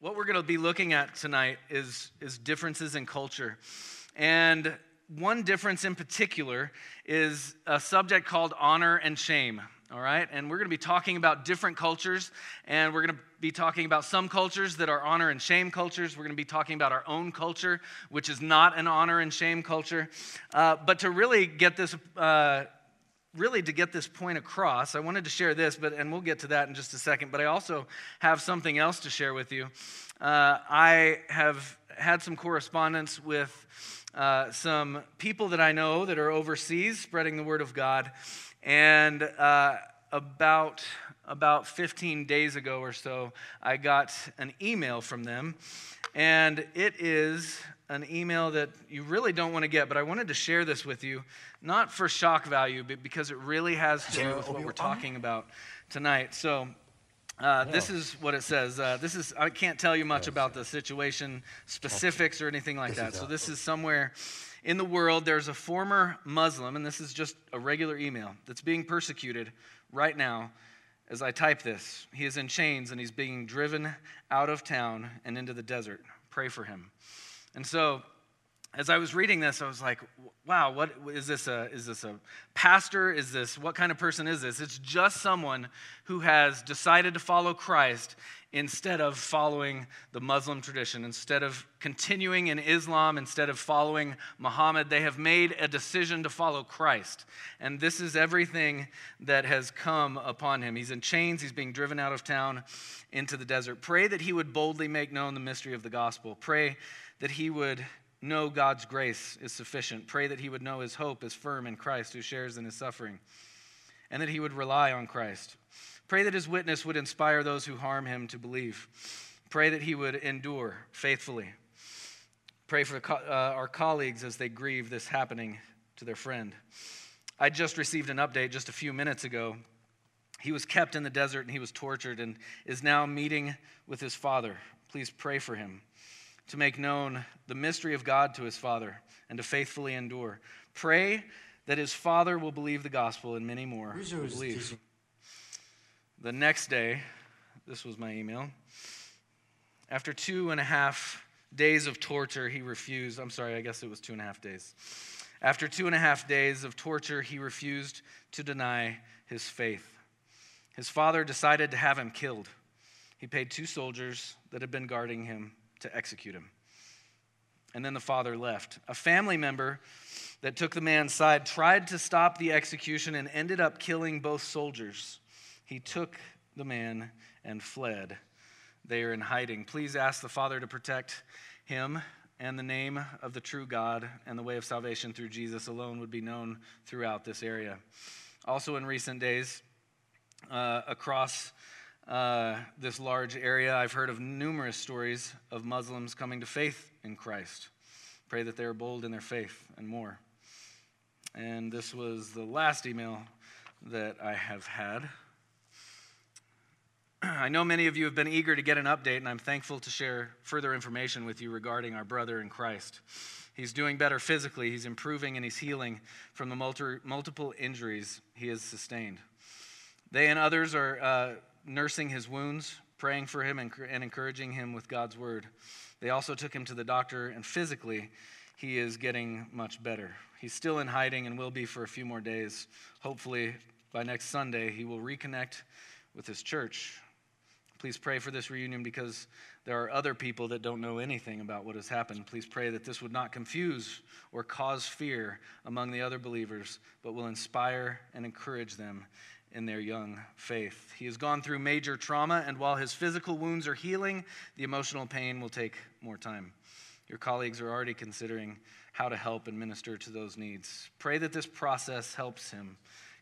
What we're going to be looking at tonight is, is differences in culture. And one difference in particular is a subject called honor and shame. All right, and we're going to be talking about different cultures, and we're going to be talking about some cultures that are honor and shame cultures. We're going to be talking about our own culture, which is not an honor and shame culture. Uh, but to really get this uh, really to get this point across, I wanted to share this, but and we'll get to that in just a second. But I also have something else to share with you. Uh, I have had some correspondence with uh, some people that I know that are overseas spreading the word of God, and uh, about about 15 days ago or so, I got an email from them, and it is an email that you really don't want to get, but I wanted to share this with you, not for shock value, but because it really has to do with what we're talking about tonight. So, uh, this is what it says. Uh, this is I can't tell you much about the situation specifics or anything like that. So this is somewhere in the world. There's a former Muslim, and this is just a regular email that's being persecuted right now. As I type this, he is in chains and he's being driven out of town and into the desert. Pray for him. And so, as I was reading this, I was like, wow, what is this a is this a pastor? Is this what kind of person is this? It's just someone who has decided to follow Christ instead of following the Muslim tradition, instead of continuing in Islam, instead of following Muhammad, they have made a decision to follow Christ. And this is everything that has come upon him. He's in chains, he's being driven out of town into the desert. Pray that he would boldly make known the mystery of the gospel. Pray that he would know God's grace is sufficient. Pray that he would know his hope is firm in Christ who shares in his suffering, and that he would rely on Christ. Pray that his witness would inspire those who harm him to believe. Pray that he would endure faithfully. Pray for uh, our colleagues as they grieve this happening to their friend. I just received an update just a few minutes ago. He was kept in the desert and he was tortured and is now meeting with his father. Please pray for him to make known the mystery of God to his father and to faithfully endure. Pray that his father will believe the gospel and many more will believe. The next day, this was my email. After two and a half days of torture, he refused. I'm sorry, I guess it was two and a half days. After two and a half days of torture, he refused to deny his faith. His father decided to have him killed. He paid two soldiers that had been guarding him to execute him. And then the father left. A family member that took the man's side tried to stop the execution and ended up killing both soldiers. He took the man and fled. They are in hiding. Please ask the Father to protect him, and the name of the true God and the way of salvation through Jesus alone would be known throughout this area. Also, in recent days, uh, across uh, this large area, I've heard of numerous stories of Muslims coming to faith in Christ. Pray that they are bold in their faith and more. And this was the last email that I have had. I know many of you have been eager to get an update, and I'm thankful to share further information with you regarding our brother in Christ. He's doing better physically, he's improving, and he's healing from the multiple injuries he has sustained. They and others are uh, nursing his wounds, praying for him, and, and encouraging him with God's word. They also took him to the doctor, and physically, he is getting much better. He's still in hiding and will be for a few more days. Hopefully, by next Sunday, he will reconnect with his church. Please pray for this reunion because there are other people that don't know anything about what has happened. Please pray that this would not confuse or cause fear among the other believers, but will inspire and encourage them in their young faith. He has gone through major trauma, and while his physical wounds are healing, the emotional pain will take more time. Your colleagues are already considering how to help and minister to those needs. Pray that this process helps him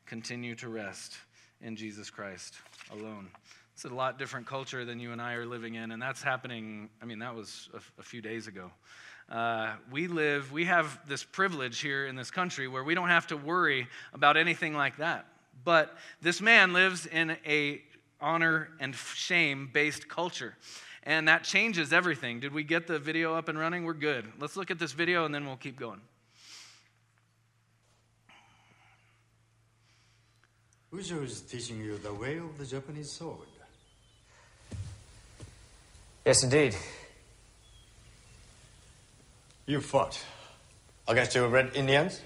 continue to rest in Jesus Christ alone. It's a lot different culture than you and I are living in, and that's happening. I mean, that was a, a few days ago. Uh, we live, we have this privilege here in this country where we don't have to worry about anything like that. But this man lives in a honor and shame based culture. And that changes everything. Did we get the video up and running? We're good. Let's look at this video and then we'll keep going. Ujio is teaching you the way of the Japanese sword. Yes, indeed. You fought against the Red Indians?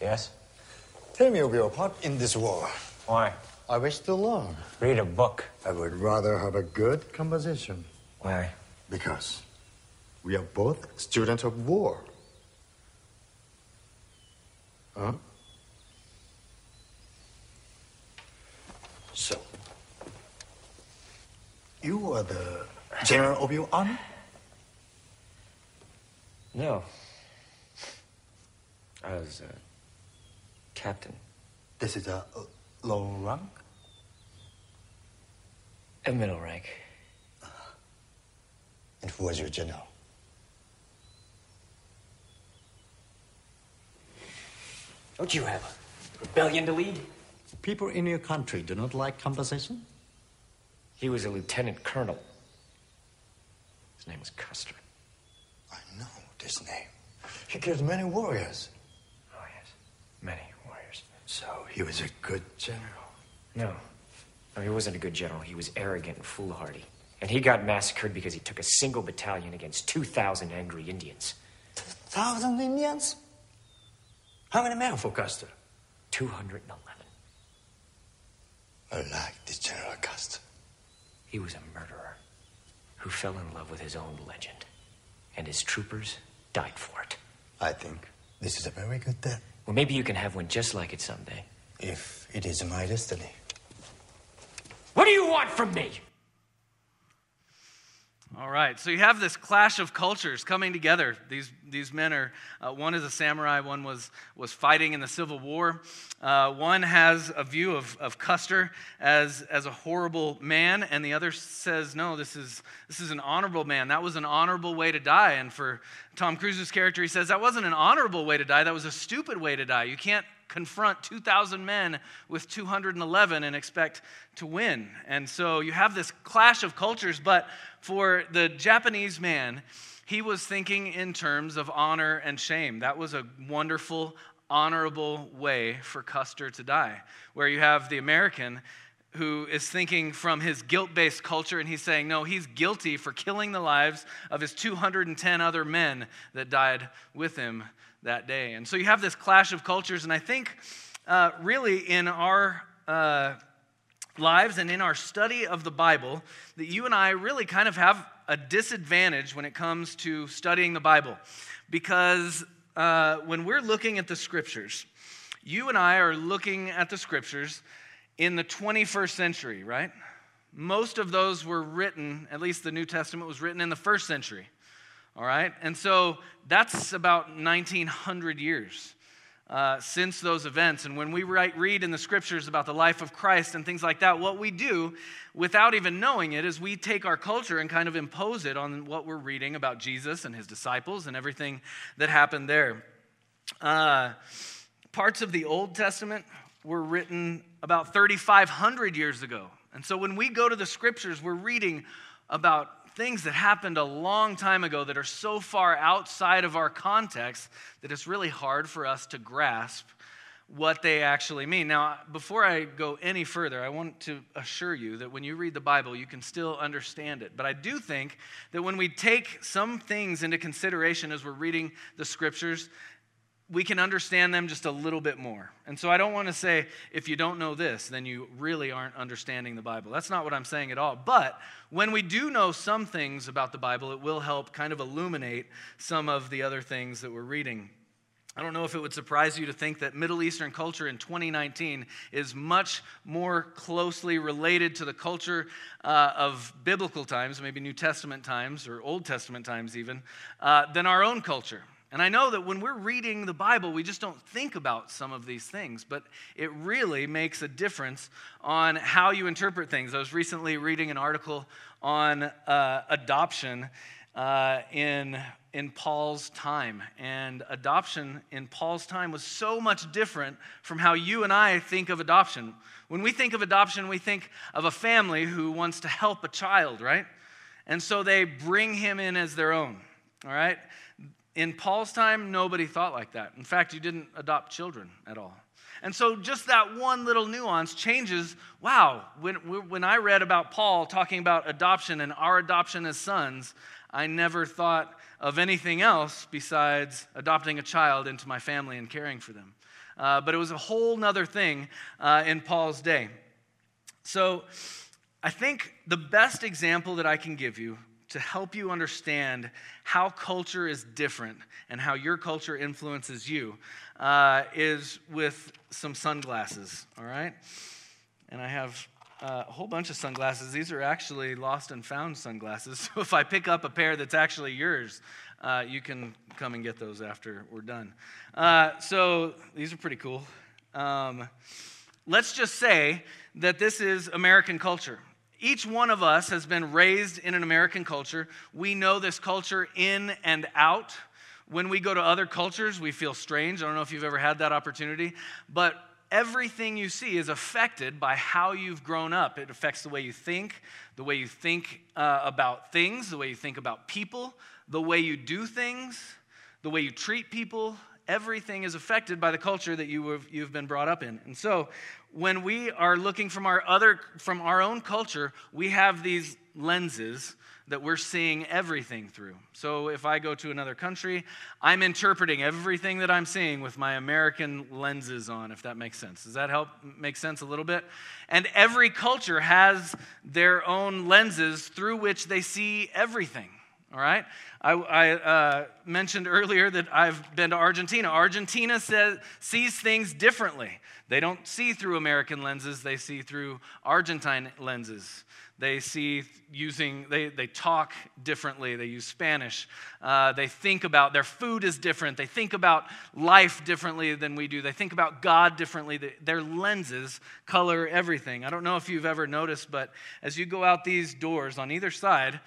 Yes? Tell me of your part in this war. Why? I wish to learn. Read a book. I would rather have a good conversation Why? because we are both students of war. Huh? So, you are the general of your army? No. I was a captain. This is a low rank? A middle rank. Uh-huh. And who was your general? Don't you have a rebellion to lead? People in your country do not like conversation? He was a lieutenant colonel. His name was Custer. I know this name. He killed many warriors. Oh, yes. Many warriors. So he was a good general. No. No, he wasn't a good general. He was arrogant and foolhardy. And he got massacred because he took a single battalion against 2,000 angry Indians. 2,000 Indians? How many men for Custer? 211. I like this General Custer. He was a murderer who fell in love with his own legend. And his troopers died for it. I think this is a very good death. Well, maybe you can have one just like it someday. If it is my destiny. What do you want from me? All right, so you have this clash of cultures coming together. These, these men are, uh, one is a samurai, one was, was fighting in the Civil War. Uh, one has a view of, of Custer as, as a horrible man, and the other says, no, this is, this is an honorable man. That was an honorable way to die. And for Tom Cruise's character, he says, that wasn't an honorable way to die, that was a stupid way to die. You can't confront 2,000 men with 211 and expect to win. And so you have this clash of cultures, but for the Japanese man, he was thinking in terms of honor and shame. That was a wonderful, honorable way for Custer to die. Where you have the American who is thinking from his guilt based culture, and he's saying, no, he's guilty for killing the lives of his 210 other men that died with him that day. And so you have this clash of cultures, and I think uh, really in our uh, lives and in our study of the Bible, that you and I really kind of have a disadvantage when it comes to studying the Bible. Because uh, when we're looking at the scriptures, you and I are looking at the scriptures in the 21st century, right? Most of those were written, at least the New Testament was written in the first century. All right? And so that's about 1900 years uh, since those events. And when we write, read in the scriptures about the life of Christ and things like that, what we do without even knowing it is we take our culture and kind of impose it on what we're reading about Jesus and his disciples and everything that happened there. Uh, parts of the Old Testament were written about 3,500 years ago. And so when we go to the scriptures, we're reading about things that happened a long time ago that are so far outside of our context that it's really hard for us to grasp what they actually mean. Now, before I go any further, I want to assure you that when you read the Bible, you can still understand it. But I do think that when we take some things into consideration as we're reading the scriptures, we can understand them just a little bit more. And so I don't want to say, if you don't know this, then you really aren't understanding the Bible. That's not what I'm saying at all. But when we do know some things about the Bible, it will help kind of illuminate some of the other things that we're reading. I don't know if it would surprise you to think that Middle Eastern culture in 2019 is much more closely related to the culture uh, of biblical times, maybe New Testament times or Old Testament times even, uh, than our own culture. And I know that when we're reading the Bible, we just don't think about some of these things, but it really makes a difference on how you interpret things. I was recently reading an article on uh, adoption uh, in, in Paul's time. And adoption in Paul's time was so much different from how you and I think of adoption. When we think of adoption, we think of a family who wants to help a child, right? And so they bring him in as their own, all right? In Paul's time, nobody thought like that. In fact, you didn't adopt children at all. And so, just that one little nuance changes. Wow, when, when I read about Paul talking about adoption and our adoption as sons, I never thought of anything else besides adopting a child into my family and caring for them. Uh, but it was a whole nother thing uh, in Paul's day. So, I think the best example that I can give you to help you understand how culture is different and how your culture influences you uh, is with some sunglasses, all right? And I have uh, a whole bunch of sunglasses. These are actually lost and found sunglasses. So if I pick up a pair that's actually yours, uh, you can come and get those after we're done. Uh, so these are pretty cool. Um, let's just say that this is American culture. Each one of us has been raised in an American culture. We know this culture in and out. When we go to other cultures, we feel strange. I don't know if you've ever had that opportunity, but everything you see is affected by how you've grown up. It affects the way you think, the way you think uh, about things, the way you think about people, the way you do things, the way you treat people. Everything is affected by the culture that you have, you've been brought up in. And so, when we are looking from our other from our own culture, we have these lenses that we're seeing everything through. So if I go to another country, I'm interpreting everything that I'm seeing with my American lenses on, if that makes sense. Does that help make sense a little bit? And every culture has their own lenses through which they see everything. All right? I, I uh, mentioned earlier that I've been to Argentina. Argentina says, sees things differently. They don't see through American lenses, they see through Argentine lenses. They see using, they, they talk differently. They use Spanish. Uh, they think about, their food is different. They think about life differently than we do. They think about God differently. Their lenses color everything. I don't know if you've ever noticed, but as you go out these doors on either side,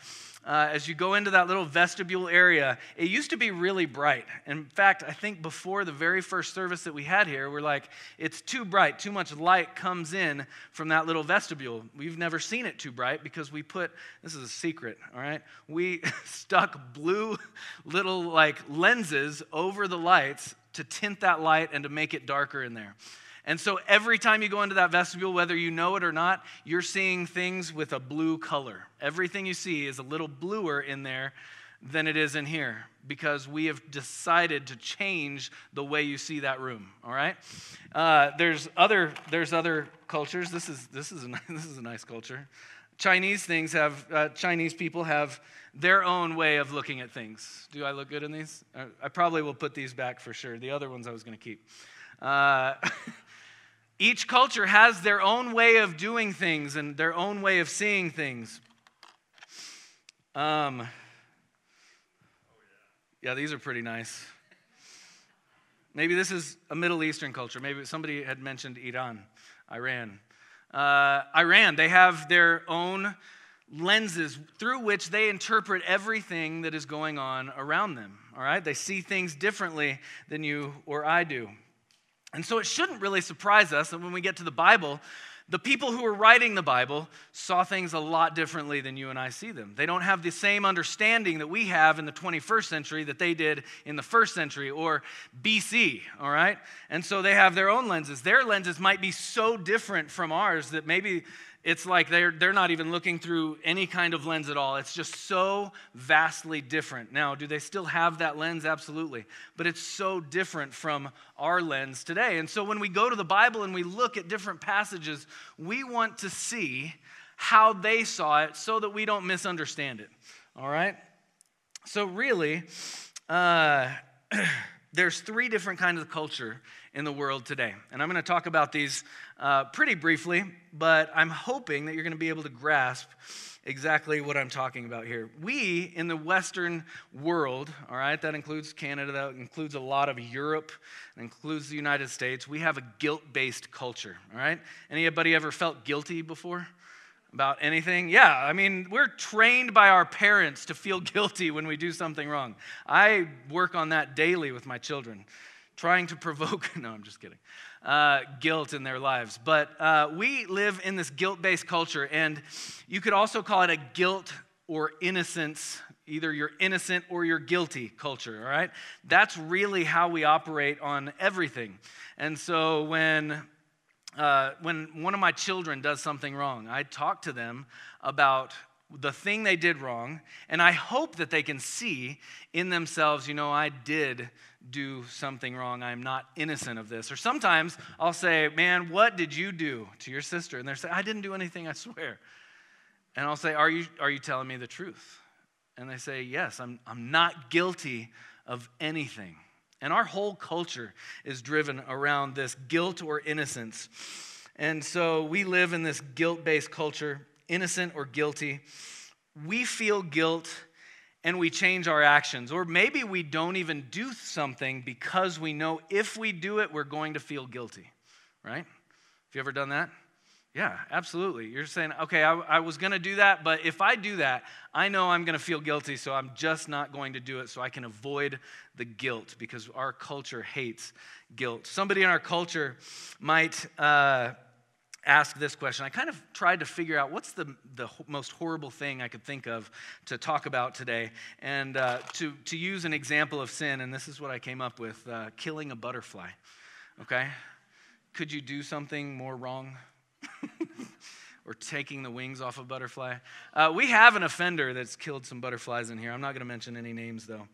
uh, as you go into that little vestibule area, it used to be really bright. In fact, I think before the very first service that we had here, we're like, it's too bright. Too much light comes in from that little vestibule. We've never seen it too bright because we put, this is a secret, all right? We stuck blue little like lenses over the lights to tint that light and to make it darker in there. And so every time you go into that vestibule, whether you know it or not, you're seeing things with a blue color. Everything you see is a little bluer in there than it is in here because we have decided to change the way you see that room all right? Uh, there's other there's other cultures. This is this is a, this is a nice culture. Chinese things have uh, chinese people have their own way of looking at things. Do i look good in these? I probably will put these back for sure. The other ones i was going to keep. Uh, Each culture has their own way of doing things and their own way of seeing things. Um, yeah, these are pretty nice. Maybe this is a Middle Eastern culture. Maybe somebody had mentioned Iran, Iran. Uh, Iran, they have their own lenses through which they interpret everything that is going on around them. All right? They see things differently than you or I do. And so it shouldn't really surprise us that when we get to the Bible, the people who were writing the Bible saw things a lot differently than you and I see them. They don't have the same understanding that we have in the 21st century that they did in the first century or BC, all right? And so they have their own lenses. Their lenses might be so different from ours that maybe it's like they're, they're not even looking through any kind of lens at all. It's just so vastly different. Now, do they still have that lens? Absolutely. But it's so different from our lens today. And so when we go to the Bible and we look at different passages, we want to see how they saw it so that we don't misunderstand it. All right? So, really, uh, there's three different kinds of culture in the world today. And I'm going to talk about these uh, pretty briefly, but I'm hoping that you're going to be able to grasp exactly what I'm talking about here. We in the Western world, all right, that includes Canada, that includes a lot of Europe, includes the United States, we have a guilt based culture, all right? Anybody ever felt guilty before? About anything? Yeah, I mean, we're trained by our parents to feel guilty when we do something wrong. I work on that daily with my children trying to provoke, no, I'm just kidding, uh, guilt in their lives. But uh, we live in this guilt based culture, and you could also call it a guilt or innocence Either you're innocent or you're guilty culture, all right? That's really how we operate on everything. And so when uh, when one of my children does something wrong, I talk to them about the thing they did wrong, and I hope that they can see in themselves, you know, I did do something wrong. I'm not innocent of this. Or sometimes I'll say, man, what did you do to your sister? And they'll say, I didn't do anything, I swear. And I'll say, Are you, are you telling me the truth? And they say, Yes, I'm, I'm not guilty of anything. And our whole culture is driven around this guilt or innocence. And so we live in this guilt based culture, innocent or guilty. We feel guilt and we change our actions. Or maybe we don't even do something because we know if we do it, we're going to feel guilty, right? Have you ever done that? Yeah, absolutely. You're saying, okay, I, I was going to do that, but if I do that, I know I'm going to feel guilty, so I'm just not going to do it so I can avoid the guilt because our culture hates guilt. Somebody in our culture might uh, ask this question. I kind of tried to figure out what's the, the most horrible thing I could think of to talk about today and uh, to, to use an example of sin, and this is what I came up with uh, killing a butterfly. Okay? Could you do something more wrong? or taking the wings off a butterfly. Uh, we have an offender that's killed some butterflies in here. I'm not going to mention any names though.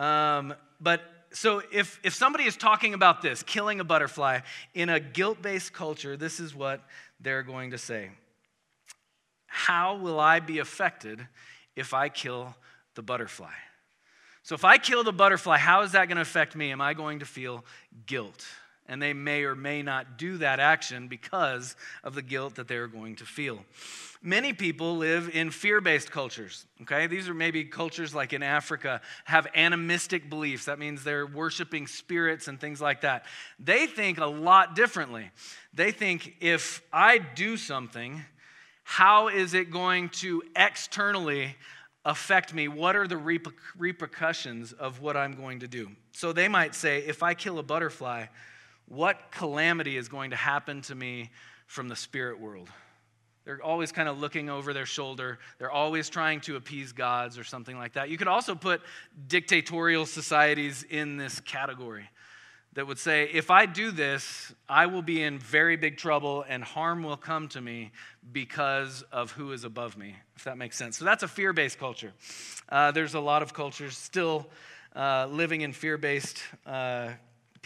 Um, but so if, if somebody is talking about this, killing a butterfly, in a guilt based culture, this is what they're going to say How will I be affected if I kill the butterfly? So if I kill the butterfly, how is that going to affect me? Am I going to feel guilt? And they may or may not do that action because of the guilt that they're going to feel. Many people live in fear based cultures, okay? These are maybe cultures like in Africa, have animistic beliefs. That means they're worshiping spirits and things like that. They think a lot differently. They think if I do something, how is it going to externally affect me? What are the repercussions of what I'm going to do? So they might say, if I kill a butterfly, what calamity is going to happen to me from the spirit world? They're always kind of looking over their shoulder. They're always trying to appease gods or something like that. You could also put dictatorial societies in this category that would say, if I do this, I will be in very big trouble and harm will come to me because of who is above me, if that makes sense. So that's a fear based culture. Uh, there's a lot of cultures still uh, living in fear based uh,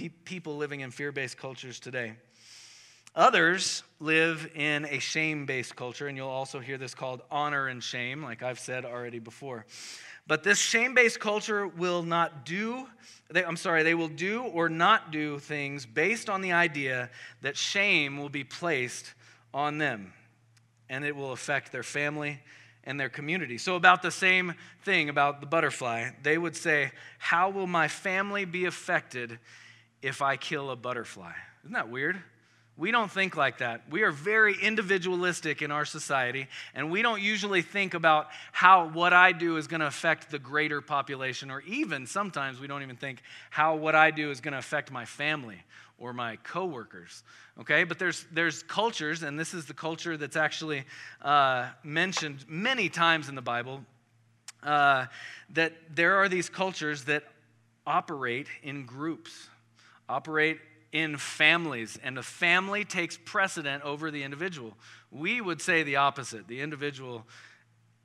people living in fear based cultures today. Others live in a shame based culture, and you'll also hear this called honor and shame, like I've said already before. But this shame based culture will not do, they, I'm sorry, they will do or not do things based on the idea that shame will be placed on them and it will affect their family and their community. So, about the same thing about the butterfly, they would say, How will my family be affected if I kill a butterfly. Isn't that weird? We don't think like that. We are very individualistic in our society, and we don't usually think about how what I do is going to affect the greater population, or even sometimes we don't even think how what I do is going to affect my family or my coworkers. Okay, but there's there's cultures, and this is the culture that's actually uh, mentioned many times in the Bible. Uh, that there are these cultures that operate in groups operate in families, and the family takes precedent over the individual. We would say the opposite. The individual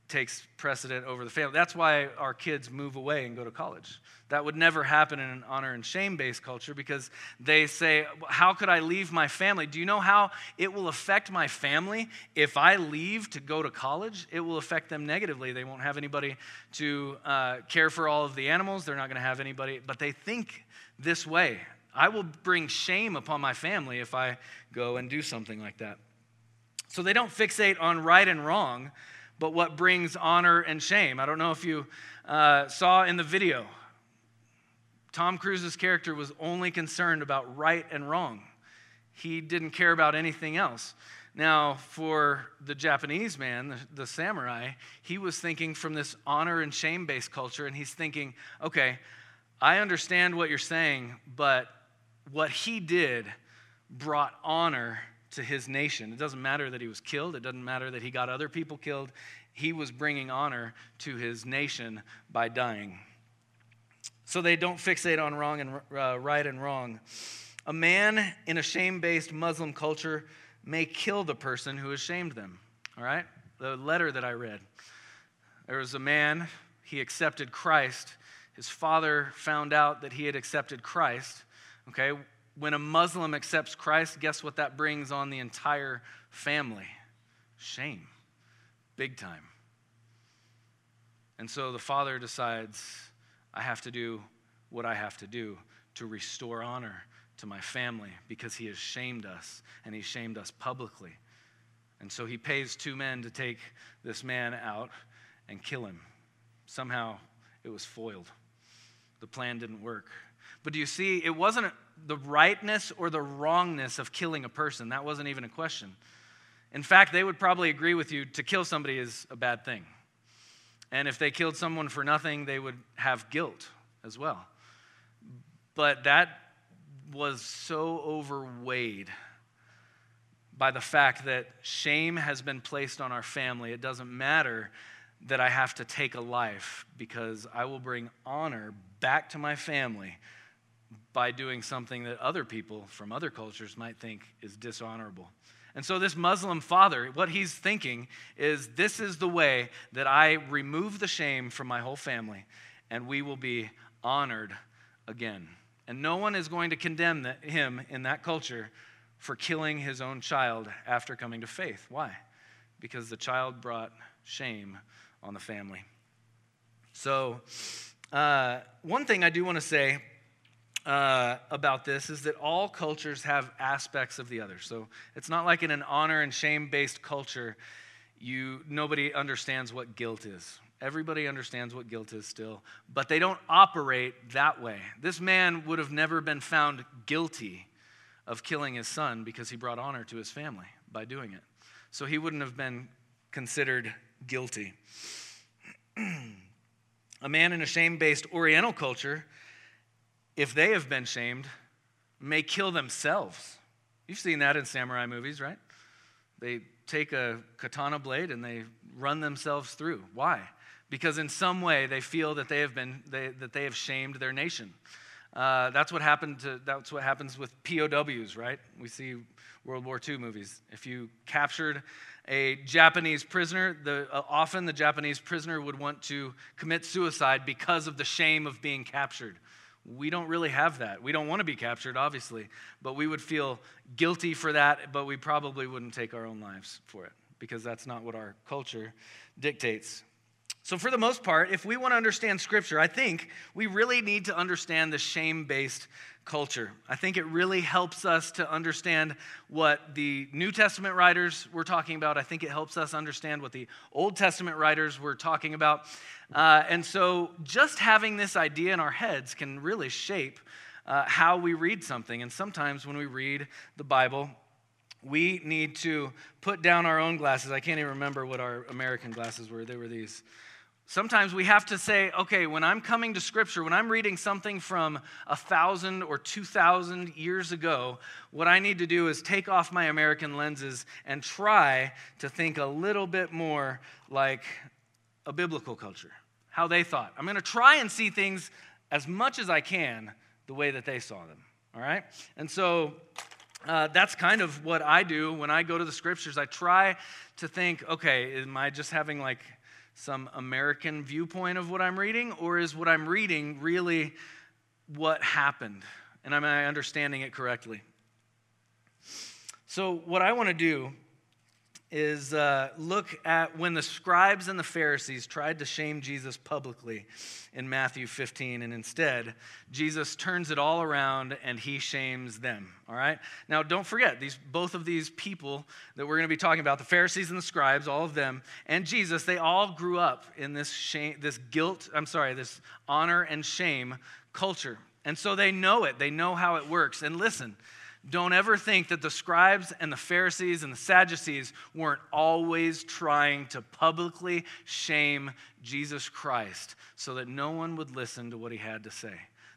takes precedent over the family. That's why our kids move away and go to college. That would never happen in an honor and shame based culture because they say, How could I leave my family? Do you know how it will affect my family if I leave to go to college? It will affect them negatively. They won't have anybody to uh, care for all of the animals. They're not going to have anybody, but they think this way. I will bring shame upon my family if I go and do something like that. So they don't fixate on right and wrong, but what brings honor and shame. I don't know if you uh, saw in the video, Tom Cruise's character was only concerned about right and wrong. He didn't care about anything else. Now, for the Japanese man, the, the, samurai, he was thinking from this honor and shame based culture, and he's thinking, okay, I understand what you're saying, but what he did brought honor to his nation. It doesn't matter that he was killed, it doesn't matter that he got other people killed. He was bringing honor to his nation by dying. So they don't fixate on wrong and uh, right and wrong. A man in a shame based Muslim culture may kill the person who has shamed them. All right? The letter that I read. There was a man, he accepted Christ. His father found out that he had accepted Christ. Okay? When a Muslim accepts Christ, guess what that brings on the entire family? Shame. Big time. And so the father decides, I have to do what I have to do to restore honor to my family because he has shamed us and he shamed us publicly. And so he pays two men to take this man out and kill him. Somehow it was foiled. The plan didn't work. But do you see, it wasn't the rightness or the wrongness of killing a person. That wasn't even a question. In fact, they would probably agree with you to kill somebody is a bad thing. And if they killed someone for nothing, they would have guilt as well. But that was so overweighed by the fact that shame has been placed on our family. It doesn't matter that I have to take a life because I will bring honor back to my family by doing something that other people from other cultures might think is dishonorable. And so, this Muslim father, what he's thinking is this is the way that I remove the shame from my whole family, and we will be honored again. And no one is going to condemn him in that culture for killing his own child after coming to faith. Why? Because the child brought shame on the family. So, uh, one thing I do want to say uh, about this is that all cultures have aspects of the other. So, it's not like in an honor and shame based culture, you nobody understands what guilt is. Everybody understands what guilt is still, but they don't operate that way. This man would have never been found guilty of killing his son because he brought honor to his family by doing it. So he wouldn't have been considered guilty. a man in a shame based Oriental culture, if they have been shamed, may kill themselves. You've seen that in samurai movies, right? They take a katana blade and they run themselves through. Why? Because in some way they feel that they have been they, that they have shamed their nation. Uh, that's what happened to, that's what happens with POWs, right? We see World War II movies. If you captured a Japanese prisoner, the, uh, often the Japanese prisoner would want to commit suicide because of the shame of being captured. We don't really have that. We don't want to be captured, obviously, but we would feel guilty for that, but we probably wouldn't take our own lives for it because that's not what our culture dictates. So, for the most part, if we want to understand Scripture, I think we really need to understand the shame based culture. I think it really helps us to understand what the New Testament writers were talking about. I think it helps us understand what the Old Testament writers were talking about. Uh, and so, just having this idea in our heads can really shape uh, how we read something. And sometimes when we read the Bible, we need to put down our own glasses. I can't even remember what our American glasses were, they were these. Sometimes we have to say, okay, when I'm coming to Scripture, when I'm reading something from a thousand or two thousand years ago, what I need to do is take off my American lenses and try to think a little bit more like a biblical culture, how they thought. I'm going to try and see things as much as I can the way that they saw them, all right? And so uh, that's kind of what I do when I go to the Scriptures. I try to think, okay, am I just having like some American viewpoint of what I'm reading, or is what I'm reading really what happened? And am I understanding it correctly? So, what I want to do is uh, look at when the scribes and the Pharisees tried to shame Jesus publicly in Matthew 15, and instead, Jesus turns it all around and he shames them. All right? Now, don't forget, these, both of these people that we're going to be talking about, the Pharisees and the scribes, all of them, and Jesus, they all grew up in this shame, this guilt, I'm sorry, this honor and shame culture. And so they know it, they know how it works. And listen, don't ever think that the scribes and the Pharisees and the Sadducees weren't always trying to publicly shame Jesus Christ so that no one would listen to what he had to say.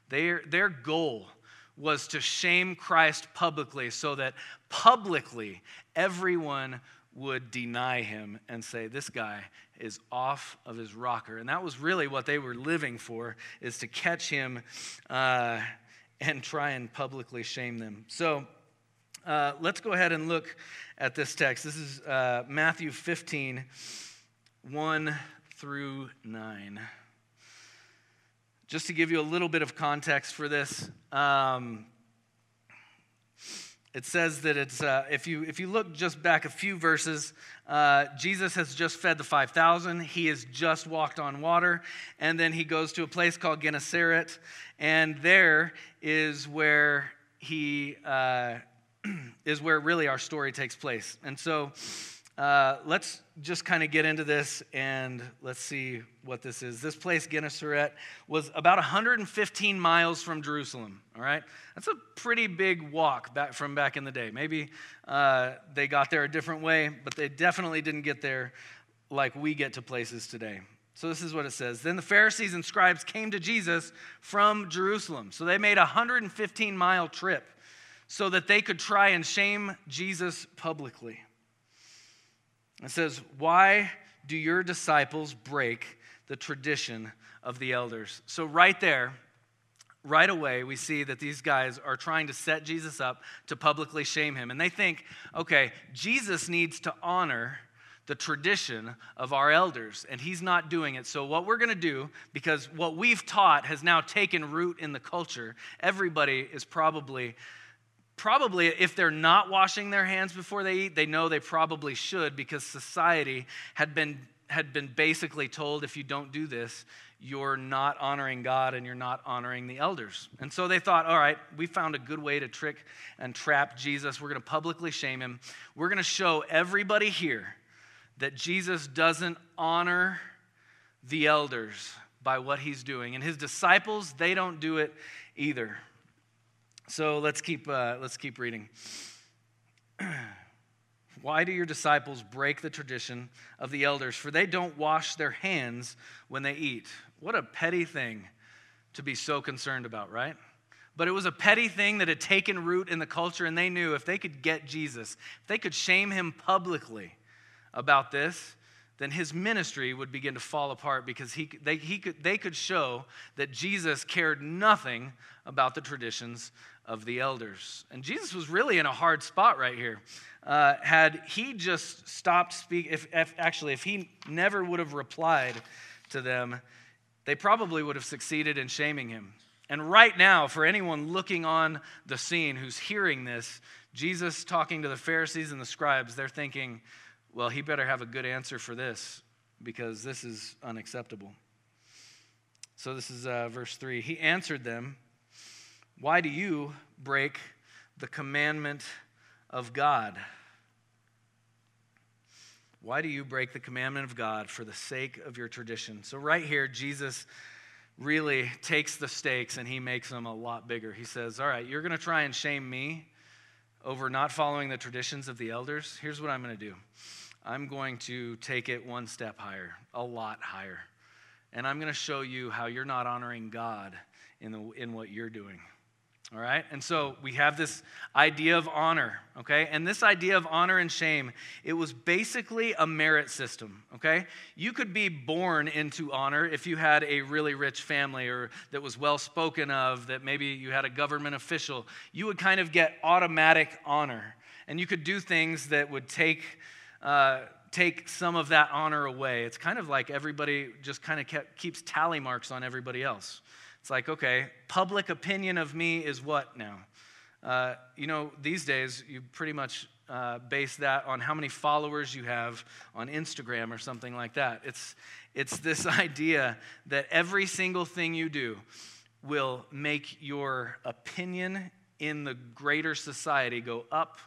Their, their goal was to shame Christ publicly so that publicly everyone would deny him and say, This guy is off of his rocker. And that was really what they were living for, is to catch him uh, and try and publicly shame them. So uh, let's go ahead and look at this text. This is uh, Matthew 15, 1 through 9. Just to give you a little bit of context for this, um, it says that it's uh, if you if you look just back a few verses uh, jesus has just fed the 5000 he has just walked on water. And then he goes to a place called gennesaret. And there is where he uh, is where really our story takes place. And so uh, let's just kind of get into this and let's see what this is. This place, Gennesaret, was about 115 miles from Jerusalem. All right, that's a pretty big walk back from back in the day. Maybe uh, they got there a different way, but they definitely didn't get there like we get to places today. So this is what it says. Then the Pharisees and scribes came to Jesus from Jerusalem. So they made a 115 mile trip so that they could try and shame Jesus publicly. It says, Why do your disciples break the tradition of the elders? So, right there, right away, we see that these guys are trying to set Jesus up to publicly shame him. And they think, okay, Jesus needs to honor the tradition of our elders, and he's not doing it. So, what we're going to do, because what we've taught has now taken root in the culture, everybody is probably probably if they're not washing their hands before they eat, they know they probably should because society had been had been basically told if you don't do this, you're not honoring God and you're not honoring the elders. And so they thought, all right, we found a good way to trick and trap Jesus. We're going to publicly shame him. We're going to show everybody here that Jesus doesn't honor the elders by what he's doing. And his disciples, they don't do it either. So let's keep, uh, let's keep reading. Why do your disciples break the tradition of the elders? For they don't wash their hands when they eat. What a petty thing to be so concerned about, right? But it was a petty thing that had taken root in the culture, and they knew if they could get Jesus, if they could shame him publicly about this, then his ministry would begin to fall apart because he, they, he could, they could show that Jesus cared nothing about the traditions of the elders. And Jesus was really in a hard spot right here. Uh, had he just stopped speaking, if, if actually, if he never would have replied to them, they probably would have succeeded in shaming him. And right now, for anyone looking on the scene who's hearing this, Jesus talking to the Pharisees and the scribes, they're thinking, well, he better have a good answer for this because this is unacceptable. So this is uh, verse 3. He answered them. Why do you break the commandment of God? Why do you break the commandment of God for the sake of your tradition? So, right here, Jesus really takes the stakes and he makes them a lot bigger. He says, All right, you're going to try and shame me over not following the traditions of the elders. Here's what I'm going to do I'm going to take it one step higher, a lot higher. And I'm going to show you how you're not honoring God in, the, in what you're doing. All right? And so we have this idea of honor, okay? And this idea of honor and shame, it was basically a merit system, okay? You could be born into honor if you had a really rich family or that was well spoken of, that maybe you had a government official. You would kind of get automatic honor. And you could do things that would take, uh, take some of that honor away. It's kind of like everybody just kind of kept, keeps tally marks on everybody else. It's like, okay, public opinion of me is what now? Uh, you know, these days, you pretty much uh, base that on how many followers you have on Instagram or something like that. It's, it's this idea that every single thing you do will make your opinion in the greater society go up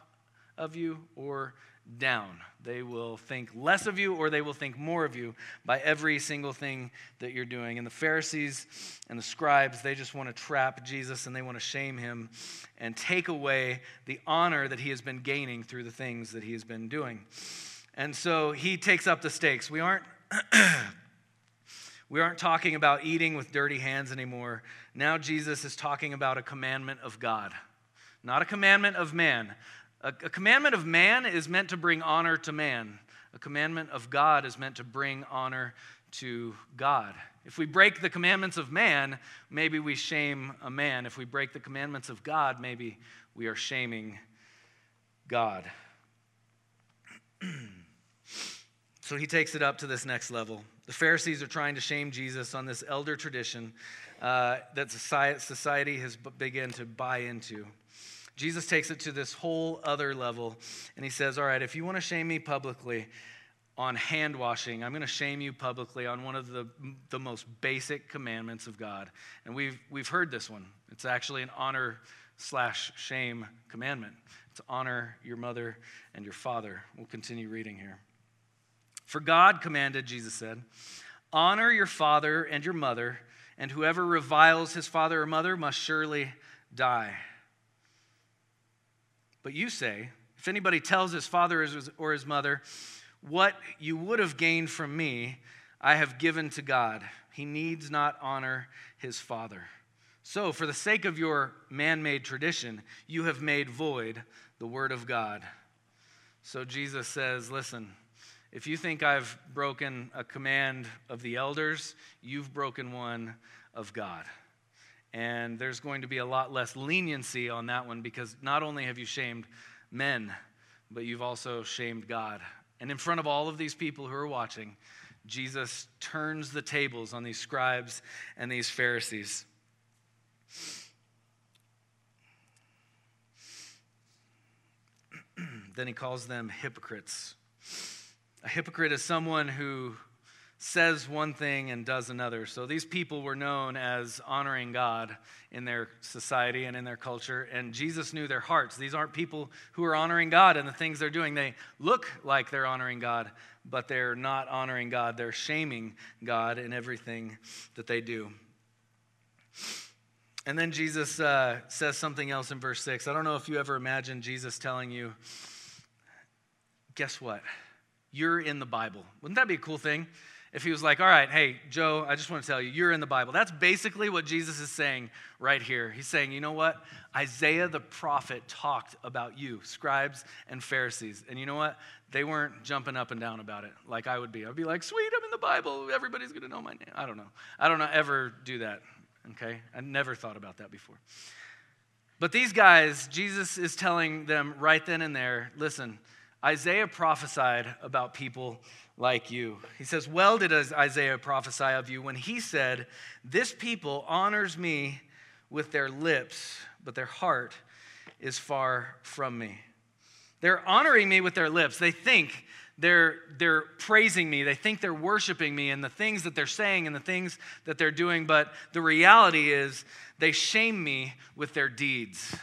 of you or down. They will think less of you or they will think more of you by every single thing that you're doing. And the Pharisees and the scribes, they just want to trap Jesus and they want to shame him and take away the honor that he has been gaining through the things that he has been doing. And so he takes up the stakes. We aren't We aren't talking about eating with dirty hands anymore. Now Jesus is talking about a commandment of God, not a commandment of man. A, a commandment of man is meant to bring honor to man. A commandment of God is meant to bring honor to God. If we break the commandments of man, maybe we shame a man. If we break the commandments of God, maybe we are shaming God. so he takes it up to this next level. The Pharisees are trying to shame Jesus on this elder tradition uh, that society has begun to buy into. Jesus takes it to this whole other level, and he says, All right, if you want to shame me publicly on hand washing, I'm going to shame you publicly on one of the, the most basic commandments of God. And we've, we've heard this one. It's actually an honor slash shame commandment. To honor your mother and your father. We'll continue reading here. For God commanded, Jesus said, honor your father and your mother, and whoever reviles his father or mother must surely die. But you say, if anybody tells his father or his mother, what you would have gained from me, I have given to God, he needs not honor his father. So, for the sake of your man made tradition, you have made void the word of God. So, Jesus says, Listen, if you think I've broken a command of the elders, you've broken one of God. And there's going to be a lot less leniency on that one because not only have you shamed men, but you've also shamed God. And in front of all of these people who are watching, Jesus turns the tables on these scribes and these Pharisees. then he calls them hypocrites. A hypocrite is someone who says one thing and does another. So these people were known as honoring God in their society and in their culture, and Jesus knew their hearts. These aren't people who are honoring God and the things they're doing. They look like they're honoring God, but they're not honoring God. They're shaming God in everything that they do. And then Jesus uh, says something else in verse 6. I don't know if you ever imagined Jesus telling you, guess what? You're in the Bible. Wouldn't that be a cool thing? If he was like, all right, hey, Joe, I just want to tell you, you're in the Bible. That's basically what Jesus is saying right here. He's saying, you know what? Isaiah the prophet talked about you, scribes and Pharisees. And you know what? They weren't jumping up and down about it like I would be. I'd be like, sweet, I'm in the Bible. Everybody's going to know my name. I don't know. I don't ever do that, okay? I never thought about that before. But these guys, Jesus is telling them right then and there listen, Isaiah prophesied about people like you. He says, Well did Isaiah prophesy of you when he said, This people honors me with their lips, but their heart is far from me. They're honoring me with their lips. They think they're, they're praising me. They think they're worshiping me and the things that they're saying and the things that they're doing. But the reality is, they shame me with their deeds.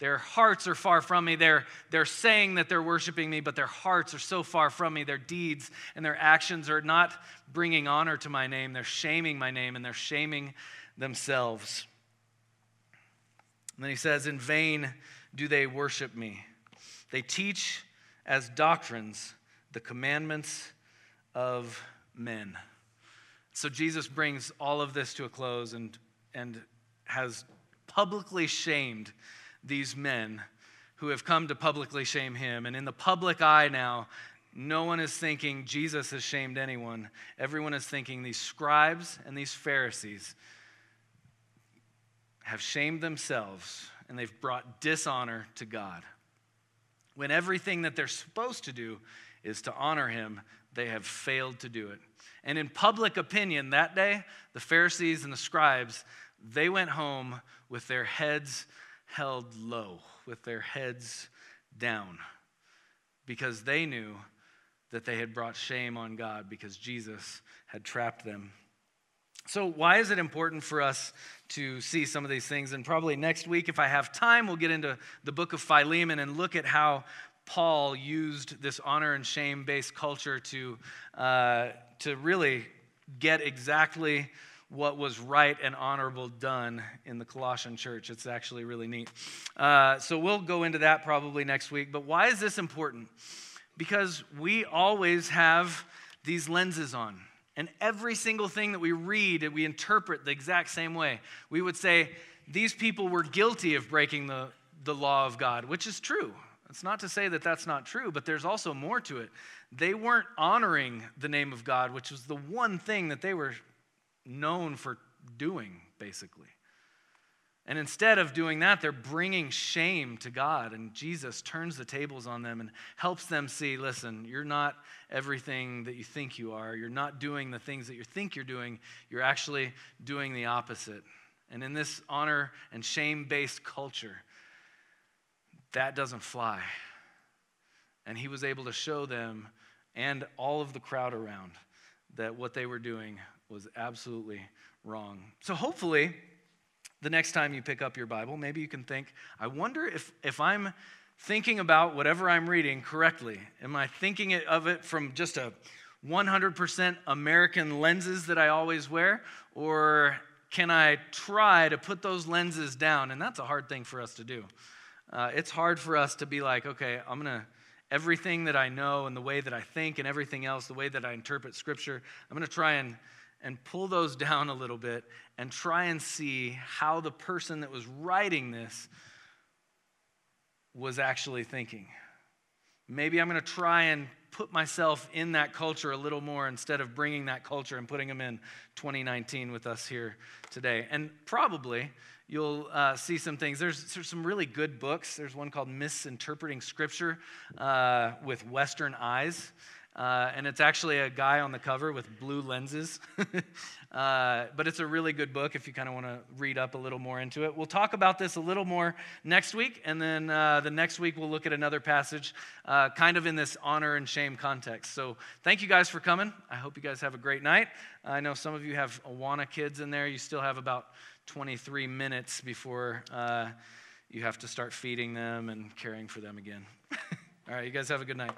Their hearts are far from me. They're, they're saying that they're worshiping me, but their hearts are so far from me. Their deeds and their actions are not bringing honor to my name. They're shaming my name and they're shaming themselves. And then he says, In vain do they worship me. They teach as doctrines the commandments of men. So Jesus brings all of this to a close and, and has publicly shamed these men who have come to publicly shame him. And in the public eye now, no one is thinking Jesus has shamed anyone. Everyone is thinking these scribes and these Pharisees have shamed themselves and they've brought dishonor to God. When everything that they're supposed to do is to honor him, they have failed to do it. And in public opinion that day, the Pharisees and the scribes, they went home with their heads held low with their heads down because they knew that they had brought shame on God because Jesus had trapped them. So, why is it important for us to see some of these things? And probably next week, if I have time, we'll get into the book of Philemon and look at how Paul used this honor and shame based culture to, uh, to really get exactly what was right and honorable done in the Colossian church. It's actually really neat. Uh, so we'll go into that probably next week. But why is this important? Because we always have these lenses on. And every single thing that we read we interpret the exact same way. We would say, these people were guilty of breaking the, the law of God, which is true. It's not to say that that's not true, but there's also more to it. They weren't honoring the name of God, which was the one thing that they were known for doing, basically. And instead of doing that, they're bringing shame to God. And Jesus turns the tables on them and helps them see listen, you're not everything that you think you are. You're not doing the things that you think you're doing. You're actually doing the opposite. And in this honor and shame based culture, that doesn't fly. And he was able to show them and all of the crowd around that what they were doing was absolutely wrong. So hopefully, the next time you pick up your Bible, maybe you can think, I wonder if, if I'm thinking about whatever I'm reading correctly. Am I thinking of it from just a 100% American lenses that I always wear? Or can I try to put those lenses down? And that's a hard thing for us to do. Uh, it's hard for us to be like, okay, I'm going to, everything that I know and the way that I think and everything else, the way that I interpret Scripture, I'm going to try and and pull those down a little bit and try and see how the person that was writing this was actually thinking. Maybe I'm going to try and put myself in that culture a little more instead of bringing that culture and putting them in 2019 with us here today. And probably you'll uh, see some things. There's, there's, some really good books. There's one called Misinterpreting Scripture uh, with Western Eyes. Uh, and it's actually a guy on the cover with blue lenses. uh, but it's a really good book if you kind of want to read up a little more into it. We'll talk about this a little more next week, and then uh, the next week we'll look at another passage uh, kind of in this honor and shame context. So thank you guys for coming. I hope you guys have a great night. I know some of you have Awana kids in there. You still have about 23 minutes before uh, you have to start feeding them and caring for them again. All right, you guys have a good night.